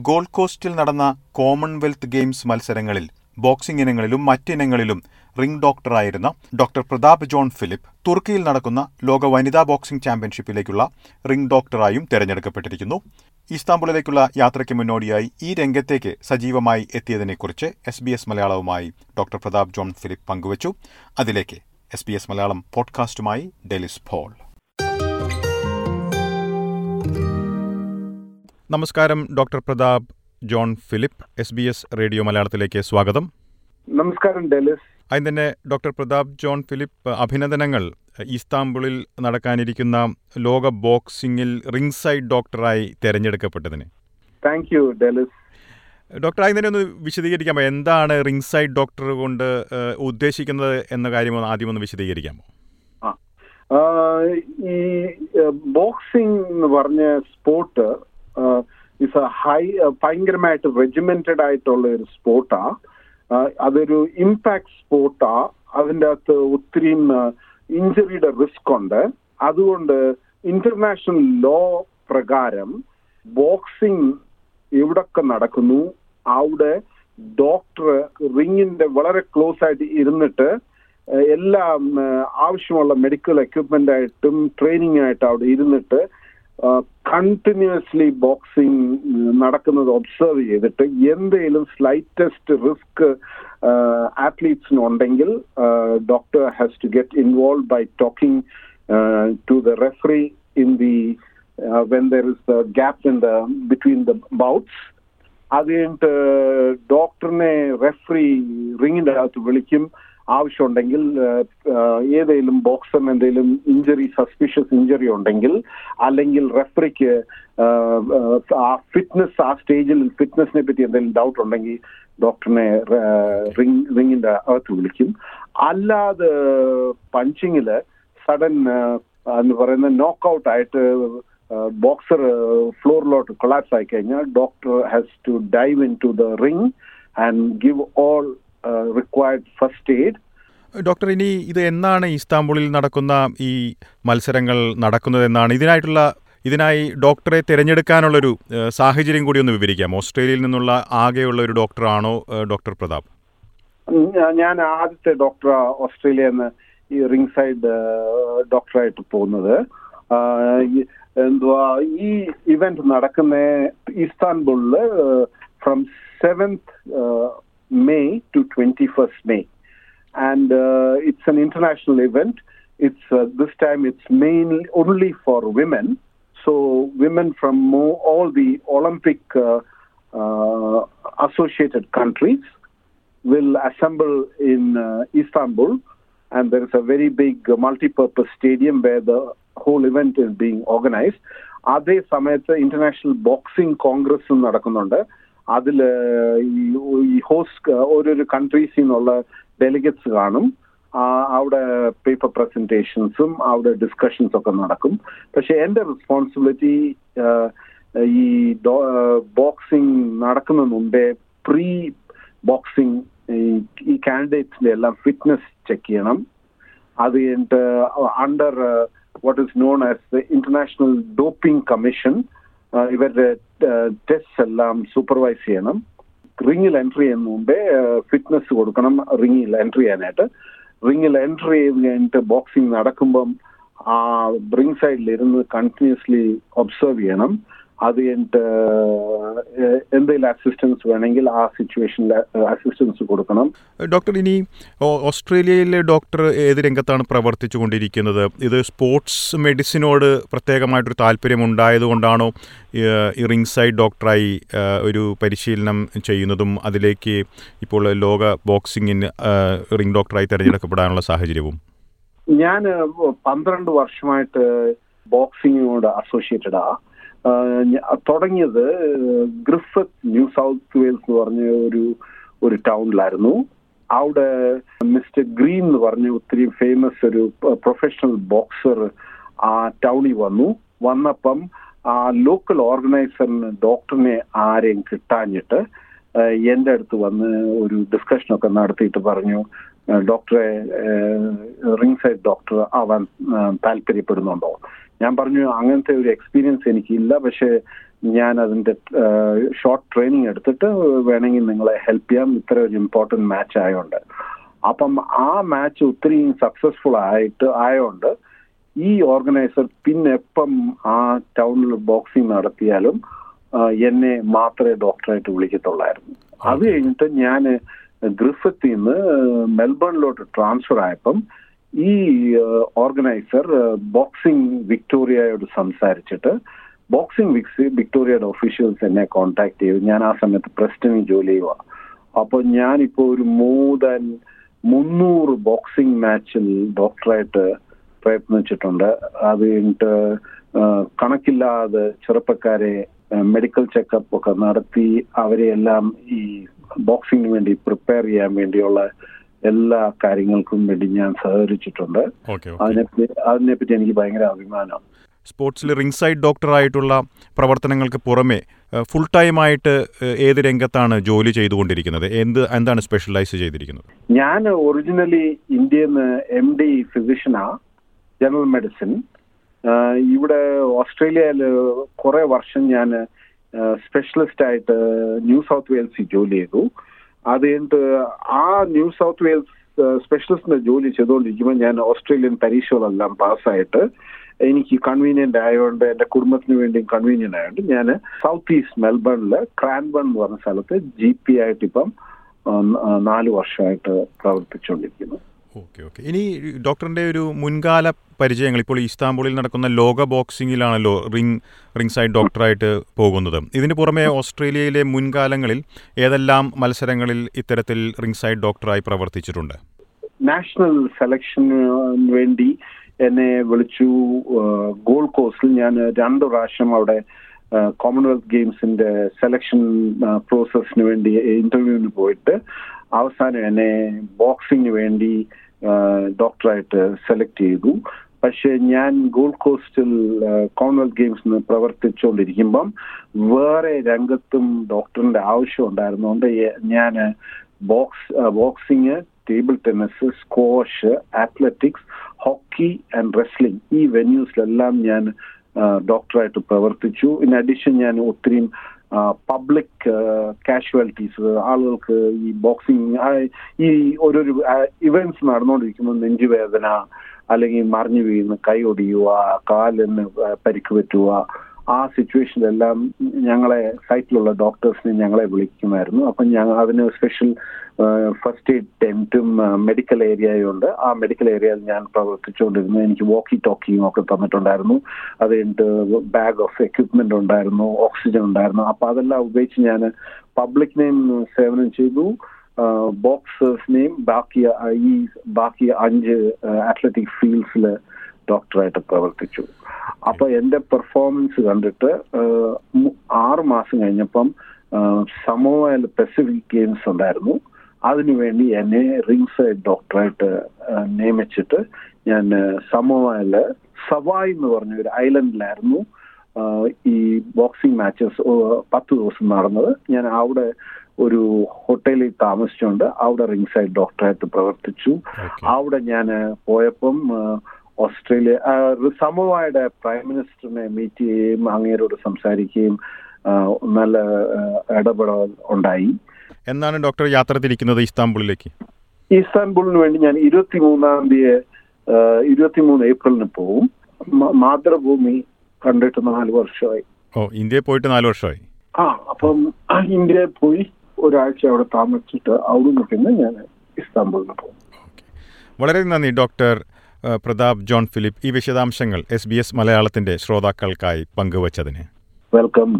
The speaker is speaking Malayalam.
ഗോൾഡ് കോസ്റ്റിൽ നടന്ന കോമൺവെൽത്ത് ഗെയിംസ് മത്സരങ്ങളിൽ ബോക്സിംഗ് ഇനങ്ങളിലും മറ്റിനങ്ങളിലും റിംഗ് ഡോക്ടറായിരുന്ന ഡോക്ടർ പ്രതാപ് ജോൺ ഫിലിപ്പ് തുർക്കിയിൽ നടക്കുന്ന ലോക വനിതാ ബോക്സിംഗ് ചാമ്പ്യൻഷിപ്പിലേക്കുള്ള റിംഗ് ഡോക്ടറായും തെരഞ്ഞെടുക്കപ്പെട്ടിരിക്കുന്നു. ഇസ്താംബുളിലേക്കുള്ള യാത്രയ്ക്ക് മുന്നോടിയായി ഈ രംഗത്തേക്ക് സജീവമായി എത്തിയതിനെക്കുറിച്ച് എസ് ബി എസ് മലയാളവുമായി ഡോക്ടർ പ്രതാപ് ജോൺ ഫിലിപ്പ് പങ്കുവച്ചു. അതിലേക്ക് എസ് ബി എസ് മലയാളം പോഡ്കാസ്റ്റുമായി ഡെലിസ് പോൾ. നമസ്കാരം doctor Pratap John Philip S B S radio മലയാളത്തിലേക്ക് സ്വാഗതം. നമസ്കാരം ഡെലിസ്. ആദ്യം തന്നെ ഡോക്ടർ പ്രതാപ് ജോൺ ഫിലിപ്പ് അഭിനന്ദനങ്ങൾ. ഇസ്താംബുളിൽ നടക്കാനിരിക്കുന്ന ലോക ബോക്സിംഗിൽ റിംഗ് സൈഡ് ഡോക്ടറായി തെരഞ്ഞെടുക്കപ്പെട്ടതിന്. Thank you Delys. ഡോക്ടർ അതിന് തന്നെ ഒന്ന് വിശദീകരിക്കാമോ? എന്താണ് റിംഗ് സൈഡ് ഡോക്ടർ കൊണ്ട് ഉദ്ദേശിക്കുന്നത് എന്ന കാര്യം ആദ്യം ഒന്ന് വിശദീകരിക്കാമോ? ഈ ബോക്സിംഗ് എന്ന് പറഞ്ഞ സ്പോർട്ട് ഇസ് എ ഹൈ ഭയങ്കരമായിട്ട് റെജിമെന്റഡ് ആയിട്ടുള്ള ഒരു സ്പോർട്ടാ അതൊരു ഇമ്പാക്ട് സ്പോർട്ടാ അതിന്റെ അകത്ത് ഒത്തിരിയും ഇഞ്ചറിയുടെ റിസ്ക് ഉണ്ട്. അതുകൊണ്ട് ഇന്റർനാഷണൽ ലോ പ്രകാരം ബോക്സിംഗ് എവിടൊക്കെ നടക്കുന്നു അവിടെ ഡോക്ടർ റിങ്ങിന്റെ വളരെ ക്ലോസ് ആയിട്ട് ഇരുന്നിട്ട് എല്ലാ ആവശ്യമുള്ള മെഡിക്കൽ എക്യുപ്മെന്റ് ആയിട്ടും ട്രെയിനിങ് ആയിട്ട് അവിടെ ഇരുന്നിട്ട് കണ്ടിന്യൂസ്ലി ബോക്സിംഗ് നടക്കുന്നത് ഒബ്സർവ് ചെയ്തിട്ട് എന്തെങ്കിലും slightest risk ആത്ലീറ്റ്സിനുണ്ടെങ്കിൽ doctor has to get involve by talking to the referee in the when there is the gap in the between the bouts അത് കഴിഞ്ഞിട്ട് ഡോക്ടറിനെ റെഫറി റിങ്ങിന്റെ അകത്ത് വിളിക്കും. ആവശ്യമുണ്ടെങ്കിൽ ഏതെങ്കിലും ബോക്സറിന് എന്തെങ്കിലും ഇഞ്ചറി സസ്പിഷ്യസ് ഇഞ്ചറി ഉണ്ടെങ്കിൽ അല്ലെങ്കിൽ റെഫറിക്ക് ആ ഫിറ്റ്നസ് ആ സ്റ്റേജിൽ ഫിറ്റ്നസിനെ പറ്റി എന്തെങ്കിലും ഡൗട്ട് ഉണ്ടെങ്കിൽ ഡോക്ടറിനെ റിങ് റിങ്ങിന്റെ അകത്ത് വിളിക്കും. അല്ലാതെ പഞ്ചിങ്ങിൽ സഡൻ എന്ന് പറയുന്ന നോക്കൗട്ട് ആയിട്ട് ബോക്സർ ഫ്ലോറിലോട്ട് കൊളാപ്സ് ആയി കഴിഞ്ഞാൽ doctor has to dive in to the ring and give all required first aid doctor ഇനി ഇത് എന്നാണ് ഇസ്താംബുളിൽ നടക്കുന്ന ഈ മത്സരങ്ങൾ നടക്കുന്നത് എന്നാണ് ഇതിനായിട്ടുള്ള ഇതിനായി ഡോക്ടറെ തിരഞ്ഞെടുക്കാനുള്ളൊരു ഏഹ്, സാഹചര്യം കൂടി ഒന്ന് വിവരിക്കാം. ഓസ്ട്രേലിയയിൽ നിന്നുള്ള ആകെയുള്ള ഒരു ഡോക്ടറാണോ ഏഹ്, ഡോക്ടർ പ്രതാപ്? ഞാൻ ആദ്യത്തെ ഡോക്ടർ ഓസ്ട്രേലിയ നിന്ന് ഈ റിംഗ് സൈഡ് ഡോക്ടറായിട്ട് പോകുന്നത്. എന്തുവാ ഈ ഇവന്റ് നടക്കുന്ന ഇസ്താൻബുളിൽ from seventh May two twenty first May and uh, it's an international event. It's uh, this time it's mainly only for women. So women from mo- all the Olympic uh, uh, associated countries will assemble in uh, Istanbul, and there is a very big uh, multi-purpose stadium where the whole event is being organized. അതേ സമയത്ത് ഇന്റർനാഷണൽ ബോക്സിംഗ് കോൺഗ്രസ് നടക്കുന്നുണ്ട് അതിൽ ഈ ഹോസ്റ്റ് ഓരോരോ കൺട്രീസിൽ നിന്നുള്ള ഡെലിഗറ്റ്സ് കാണും. അവിടെ പേപ്പർ പ്രസന്റേഷൻസും അവിടെ ഡിസ്കഷൻസ് ഒക്കെ നടക്കും. പക്ഷെ എന്റെ റെസ്പോൺസിബിലിറ്റി ഈ ബോക്സിംഗ് നടക്കുന്ന മുമ്പേ പ്രീ ബോക്സിംഗ് ഈ കാൻഡിഡേറ്റ്സിന്റെ എല്ലാം ഫിറ്റ്നസ് ചെക്ക് ചെയ്യണം. അത് കഴിഞ്ഞിട്ട് under what is known as the international doping commission ഇവരുടെ ടെസ്റ്റ് എല്ലാം സൂപ്പർവൈസ് ചെയ്യണം. റിങ്ങിൽ എൻട്രി ചെയ്യുന്ന മുമ്പേ ഫിറ്റ്നസ് കൊടുക്കണം റിങ്ങിൽ എൻട്രി ചെയ്യാനായിട്ട്. റിങ്ങിൽ എൻട്രി ചെയ്ത് കഴിഞ്ഞിട്ട് ബോക്സിംഗ് നടക്കുമ്പം ആ റിംഗ് സൈഡിൽ ഇരുന്ന് കണ്ടിന്യൂസ്ലി ഒബ്സർവ് ചെയ്യണം. അത് കഴിഞ്ഞിട്ട് എന്തെങ്കിലും അസിസ്റ്റൻസ് വേണമെങ്കിൽ ആ സിറ്റുവേഷനിൽ അസിസ്റ്റൻസ് കൊടുക്കണം. ഡോക്ടർ ഇനി ഓസ്ട്രേലിയയിലെ ഡോക്ടർ ഏത് രംഗത്താണ് പ്രവർത്തിച്ചു കൊണ്ടിരിക്കുന്നത് ഇത് സ്പോർട്സ് മെഡിസിനോട് പ്രത്യേകമായിട്ടൊരു താല്പര്യം ഉണ്ടായതുകൊണ്ടാണോ ഈ റിംഗ് സൈഡ് ഡോക്ടറായി ഒരു പരിശീലനം ചെയ്യുന്നതും അതിലേക്ക് ഇപ്പോൾ ലോക ബോക്സിങ്ങിന് റിംഗ് ഡോക്ടറായി തിരഞ്ഞെടുക്കപ്പെടാനുള്ള സാഹചര്യവും? ഞാൻ പന്ത്രണ്ട് വർഷമായിട്ട് ബോക്സിങ്ങിനോട് അസോസിയേറ്റഡാ തുടങ്ങിയത് ഗ്രിഫത്ത് ന്യൂ സൗത്ത് വെയിൽസ് എന്ന് പറഞ്ഞ ഒരു ഒരു ടൗണിലായിരുന്നു. അവിടെ മിസ്റ്റർ ഗ്രീൻ എന്ന് പറഞ്ഞ ഒത്തിരി ഫേമസ് ഒരു പ്രൊഫഷണൽ ബോക്സർ ആ ടൗണിൽ വന്നു. വന്നപ്പം ആ ലോക്കൽ ഓർഗനൈസറിന് ഡോക്ടറിനെ ആരെയും കിട്ടാഞ്ഞിട്ട് എന്റെ അടുത്ത് വന്ന് ഒരു ഡിസ്കഷനൊക്കെ നടത്തിയിട്ട് പറഞ്ഞു ഡോക്ടറെ റിംഗ് സൈഡ് ഡോക്ടർ ആവാൻ താല്പര്യപ്പെടുന്നുണ്ടോ? ഞാൻ പറഞ്ഞു അങ്ങനത്തെ ഒരു എക്സ്പീരിയൻസ് എനിക്കില്ല. പക്ഷേ ഞാൻ അതിന്റെ ഷോർട്ട് ട്രെയിനിങ് എടുത്തിട്ട് വേണമെങ്കിൽ നിങ്ങളെ ഹെൽപ്പ് ചെയ്യാം. ഇത്ര ഒരു ഇമ്പോർട്ടന്റ് മാച്ച് ആയതുകൊണ്ട് അപ്പം ആ മാച്ച് ഒത്തിരി സക്സസ്ഫുൾ ആയിട്ട് ആയതുകൊണ്ട് ഈ ഓർഗനൈസർ പിന്നെ എപ്പം ആ ടൗണിൽ ബോക്സിംഗ് നടത്തിയാലും എന്നെ മാത്രമേ ഡോക്ടറായിട്ട് വിളിക്കത്തുള്ളായിരുന്നു. അത് കഴിഞ്ഞിട്ട് ഞാൻ ഗ്രിഫത്തിൽ നിന്ന് മെൽബണിലോട്ട് ട്രാൻസ്ഫർ ആയപ്പം ഈ ഓർഗനൈസർ ബോക്സിംഗ് വിക്ടോറിയയോട് സംസാരിച്ചിട്ട് ബോക്സിംഗ് വിക്സ് വിക്ടോറിയയുടെ ഒഫീഷ്യൽസ് എന്നെ കോൺടാക്ട് ചെയ്തു. ഞാൻ ആ സമയത്ത് പ്രസ്റ്റനിൽ ജോലി ചെയ്യുക അപ്പോൾ ഞാനിപ്പോൾ ഒരു മോർ ദാൻ മുന്നൂറ് ബോക്സിംഗ് മാച്ചിൽ ഡോക്ടറായിട്ട് പ്രയത്നിച്ചിട്ടുണ്ട്. അത് കഴിഞ്ഞിട്ട് കണക്കില്ലാതെ ചെറുപ്പക്കാരെ മെഡിക്കൽ ചെക്കപ്പ് ഒക്കെ നടത്തി അവരെയെല്ലാം ഈ ബോക്സിങ്ങിന് വേണ്ടി പ്രിപ്പയർ ചെയ്യാൻ വേണ്ടിയുള്ള എല്ലാ കാര്യങ്ങൾക്കും വേണ്ടി ഞാൻ സഹകരിച്ചിട്ടുണ്ട്. അതിനെപ്പറ്റി അതിനെപ്പറ്റി എനിക്ക് ഭയങ്കര അഭിമാനം. സ്പോർട്സിൽ റിംഗ് സൈഡ് ഡോക്ടറായിട്ടുള്ള പ്രവർത്തനങ്ങൾക്ക് പുറമെ ഫുൾ ടൈമായിട്ട് ഏത് രംഗത്താണ് ജോലി ചെയ്തുകൊണ്ടിരിക്കുന്നത്? എന്ത് എന്താണ് സ്പെഷ്യലൈസ് ചെയ്തിരിക്കുന്നത്? ഞാൻ ഒറിജിനലി ഇന്ത്യയിൽ നിന്ന് എം ഡി ഫിസിഷ്യനാ ജനറൽ മെഡിസിൻ ഇവിടെ ഓസ്ട്രേലിയയിൽ കുറെ വർഷം ഞാൻ സ്പെഷ്യലിസ്റ്റ് ആയിട്ട് ന്യൂ സൗത്ത് വെയിൽസിൽ ജോലി ചെയ്തു. അത് ആ ന്യൂ സൗത്ത് വെയിൽസ് സ്പെഷ്യലിസ്റ്റിന്റെ ജോലി ചെയ്തുകൊണ്ടിരിക്കുമ്പോൾ ഞാൻ ഓസ്ട്രേലിയൻ പരീക്ഷകളെല്ലാം പാസ്സായിട്ട് എനിക്ക് കൺവീനിയന്റ് ആയതുകൊണ്ട് എന്റെ കുടുംബത്തിന് വേണ്ടിയും കൺവീനിയന്റ് ആയതുകൊണ്ട് ഞാൻ സൗത്ത് ഈസ്റ്റ് മെൽബണിൽ ക്രാൻബൺ എന്ന് പറഞ്ഞ സ്ഥലത്ത് ജി പി ആയിട്ട് ഇപ്പം നാല് വർഷമായിട്ട് പ്രവർത്തിച്ചുകൊണ്ടിരിക്കുന്നു ഓക്കെ ഓക്കെ. ഇനി ഡോക്ടറിന്റെ ഒരു മുൻകാല പരിചയങ്ങൾ. ഇപ്പോൾ ഇസ്താംബുളിൽ നടക്കുന്ന ലോക ബോക്സിംഗിലാണല്ലോ റിംഗ് റിംഗ് സൈഡ് ഡോക്ടറായിട്ട് പോകുന്നത്. ഇതിന് പുറമെ ഓസ്ട്രേലിയയിലെ മുൻകാലങ്ങളിൽ ഏതെല്ലാം മത്സരങ്ങളിൽ ഇത്തരത്തിൽ റിംഗ് സൈഡ് ഡോക്ടറായി പ്രവർത്തിച്ചിട്ടുണ്ട്? നാഷണൽ സെലക്ഷന് വേണ്ടി എന്നെ വിളിച്ചു. ഗോൾഡ് കോസ്റ്റിൽ ഞാൻ രണ്ട് പ്രാവശ്യം അവിടെ കോമൺവെൽത്ത് ഗെയിംസിന്റെ സെലക്ഷൻ പ്രോസസ്സിന് വേണ്ടി ഇന്റർവ്യൂവിന് പോയിട്ട് അവസാനം എന്നെ ബോക്സിങ്ങിന് വേണ്ടി ഡോക്ടറായിട്ട് സെലക്ട് ചെയ്തു. പക്ഷെ ഞാൻ ഗോൾഡ് കോസ്റ്റിൽ കോമൺവെൽത്ത് ഗെയിംസിന് പ്രവർത്തിച്ചുകൊണ്ടിരിക്കുമ്പം വേറെ രംഗത്തും ഡോക്ടറിന്റെ ആവശ്യം ഉണ്ടായിരുന്നുകൊണ്ട് ഞാൻ box boxing table tennis squash athletics hockey and wrestling ഈ വെന്യൂസിലെല്ലാം ഞാൻ ഡോക്ടറായിട്ട് പ്രവർത്തിച്ചു. ഇൻ അഡീഷൻ ഞാൻ ഒത്തിരി പബ്ലിക് കാഷ്വാലിറ്റീസ് ആളുകൾക്ക് ഈ ബോക്സിങ് ഈ ഓരോരു ഇവന്റ്സ് നടന്നുകൊണ്ടിരിക്കുമ്പോൾ നെഞ്ചുവേദന അല്ലെങ്കിൽ മറിഞ്ഞു വീഴുന്ന കൈ ഒടിയുക കാലിന് പരിക്ക് പറ്റുക ആ സിറ്റുവേഷനിലെല്ലാം ഞങ്ങളെ സൈറ്റിലുള്ള ഡോക്ടേഴ്സിനെ ഞങ്ങളെ വിളിക്കുമായിരുന്നു. അപ്പം ഞങ്ങൾ അതിന് സ്പെഷ്യൽ ഫസ്റ്റ് എയ്ഡ് ടെന്റും മെഡിക്കൽ ഏരിയയുണ്ട് ആ മെഡിക്കൽ ഏരിയയിൽ ഞാൻ പ്രവർത്തിച്ചുകൊണ്ടിരുന്നു. എനിക്ക് വോക്കി ടോക്കിയും ഒക്കെ തന്നിട്ടുണ്ടായിരുന്നു. അത് കഴിഞ്ഞിട്ട് ബാഗ് ഓഫ് എക്യുപ്മെന്റ് ഉണ്ടായിരുന്നു ഓക്സിജൻ ഉണ്ടായിരുന്നു. അപ്പൊ അതെല്ലാം ഉപയോഗിച്ച് ഞാൻ പബ്ലിക്കിനെയും സേവനം ചെയ്തു. ബോക്സേഴ്സിനെയും ബാക്കി ഈ ബാക്കി അഞ്ച് അത്ലറ്റിക് ഫീൽഡ്സിൽ ഡോക്ടറായിട്ട് പ്രവർത്തിച്ചു. അപ്പൊ എന്റെ പെർഫോമൻസ് കണ്ടിട്ട് ആറ് മാസം കഴിഞ്ഞപ്പം സമോയിൽ പെസിഫിക് ഗെയിംസ് ഉണ്ടായിരുന്നു. അതിനുവേണ്ടി എന്നെ റിംഗ് സൈഡ് ഡോക്ടറായിട്ട് നിയമിച്ചിട്ട് ഞാൻ സമോയിൽ സവായ് എന്ന് പറഞ്ഞ ഒരു ഐലൻഡിലായിരുന്നു ഈ ബോക്സിംഗ് മാച്ചസ് പത്ത് ദിവസം നടന്നത്. ഞാൻ അവിടെ ഒരു ഹോട്ടലിൽ താമസിച്ചുകൊണ്ട് അവിടെ റിംഗ് സൈഡ് ഡോക്ടറായിട്ട് പ്രവർത്തിച്ചു അവിടെ ഞാൻ പോയപ്പം ഓസ്ട്രേലിയ സമവായുടെ പ്രൈം മിനിസ്റ്ററിനെ മീറ്റ് ചെയ്യുകയും അങ്ങേരോട് സംസാരിക്കുകയും നല്ല ഇടപെടൽ ഉണ്ടായി. എന്നാണ് ഡോക്ടർ യാത്ര തിരിക്കുന്നത് ഇസ്താംബുളിലേക്ക്? ഇസ്താംബുളിന് വേണ്ടി ഞാൻ ഇരുപത്തി മൂന്നാം തീയതി ഇരുപത്തിമൂന്ന് ഏപ്രിലിന് പോവും. മാതൃഭൂമി കണ്ടിട്ട് നാല് വർഷമായി. ഓ ഇന്ത്യയിൽ പോയിട്ട് നാല് വർഷമായി? ആ അപ്പം ഇന്ത്യയിൽ പോയി ഒരാഴ്ച അവിടെ താമസിച്ചിട്ട് അവിടെ പിന്നെ ഞാൻ ഇസ്താംബുളിന് പോകും വളരെ നന്ദി ഡോക്ടർ പ്രതാപ് ജോൺ ഫിലിപ്പ് ഈ വിശദാംശങ്ങൾ എസ് ബി എസ് മലയാളത്തിന്റെ ശ്രോതാക്കൾക്കായി പങ്കുവച്ചതിന്. വെൽക്കം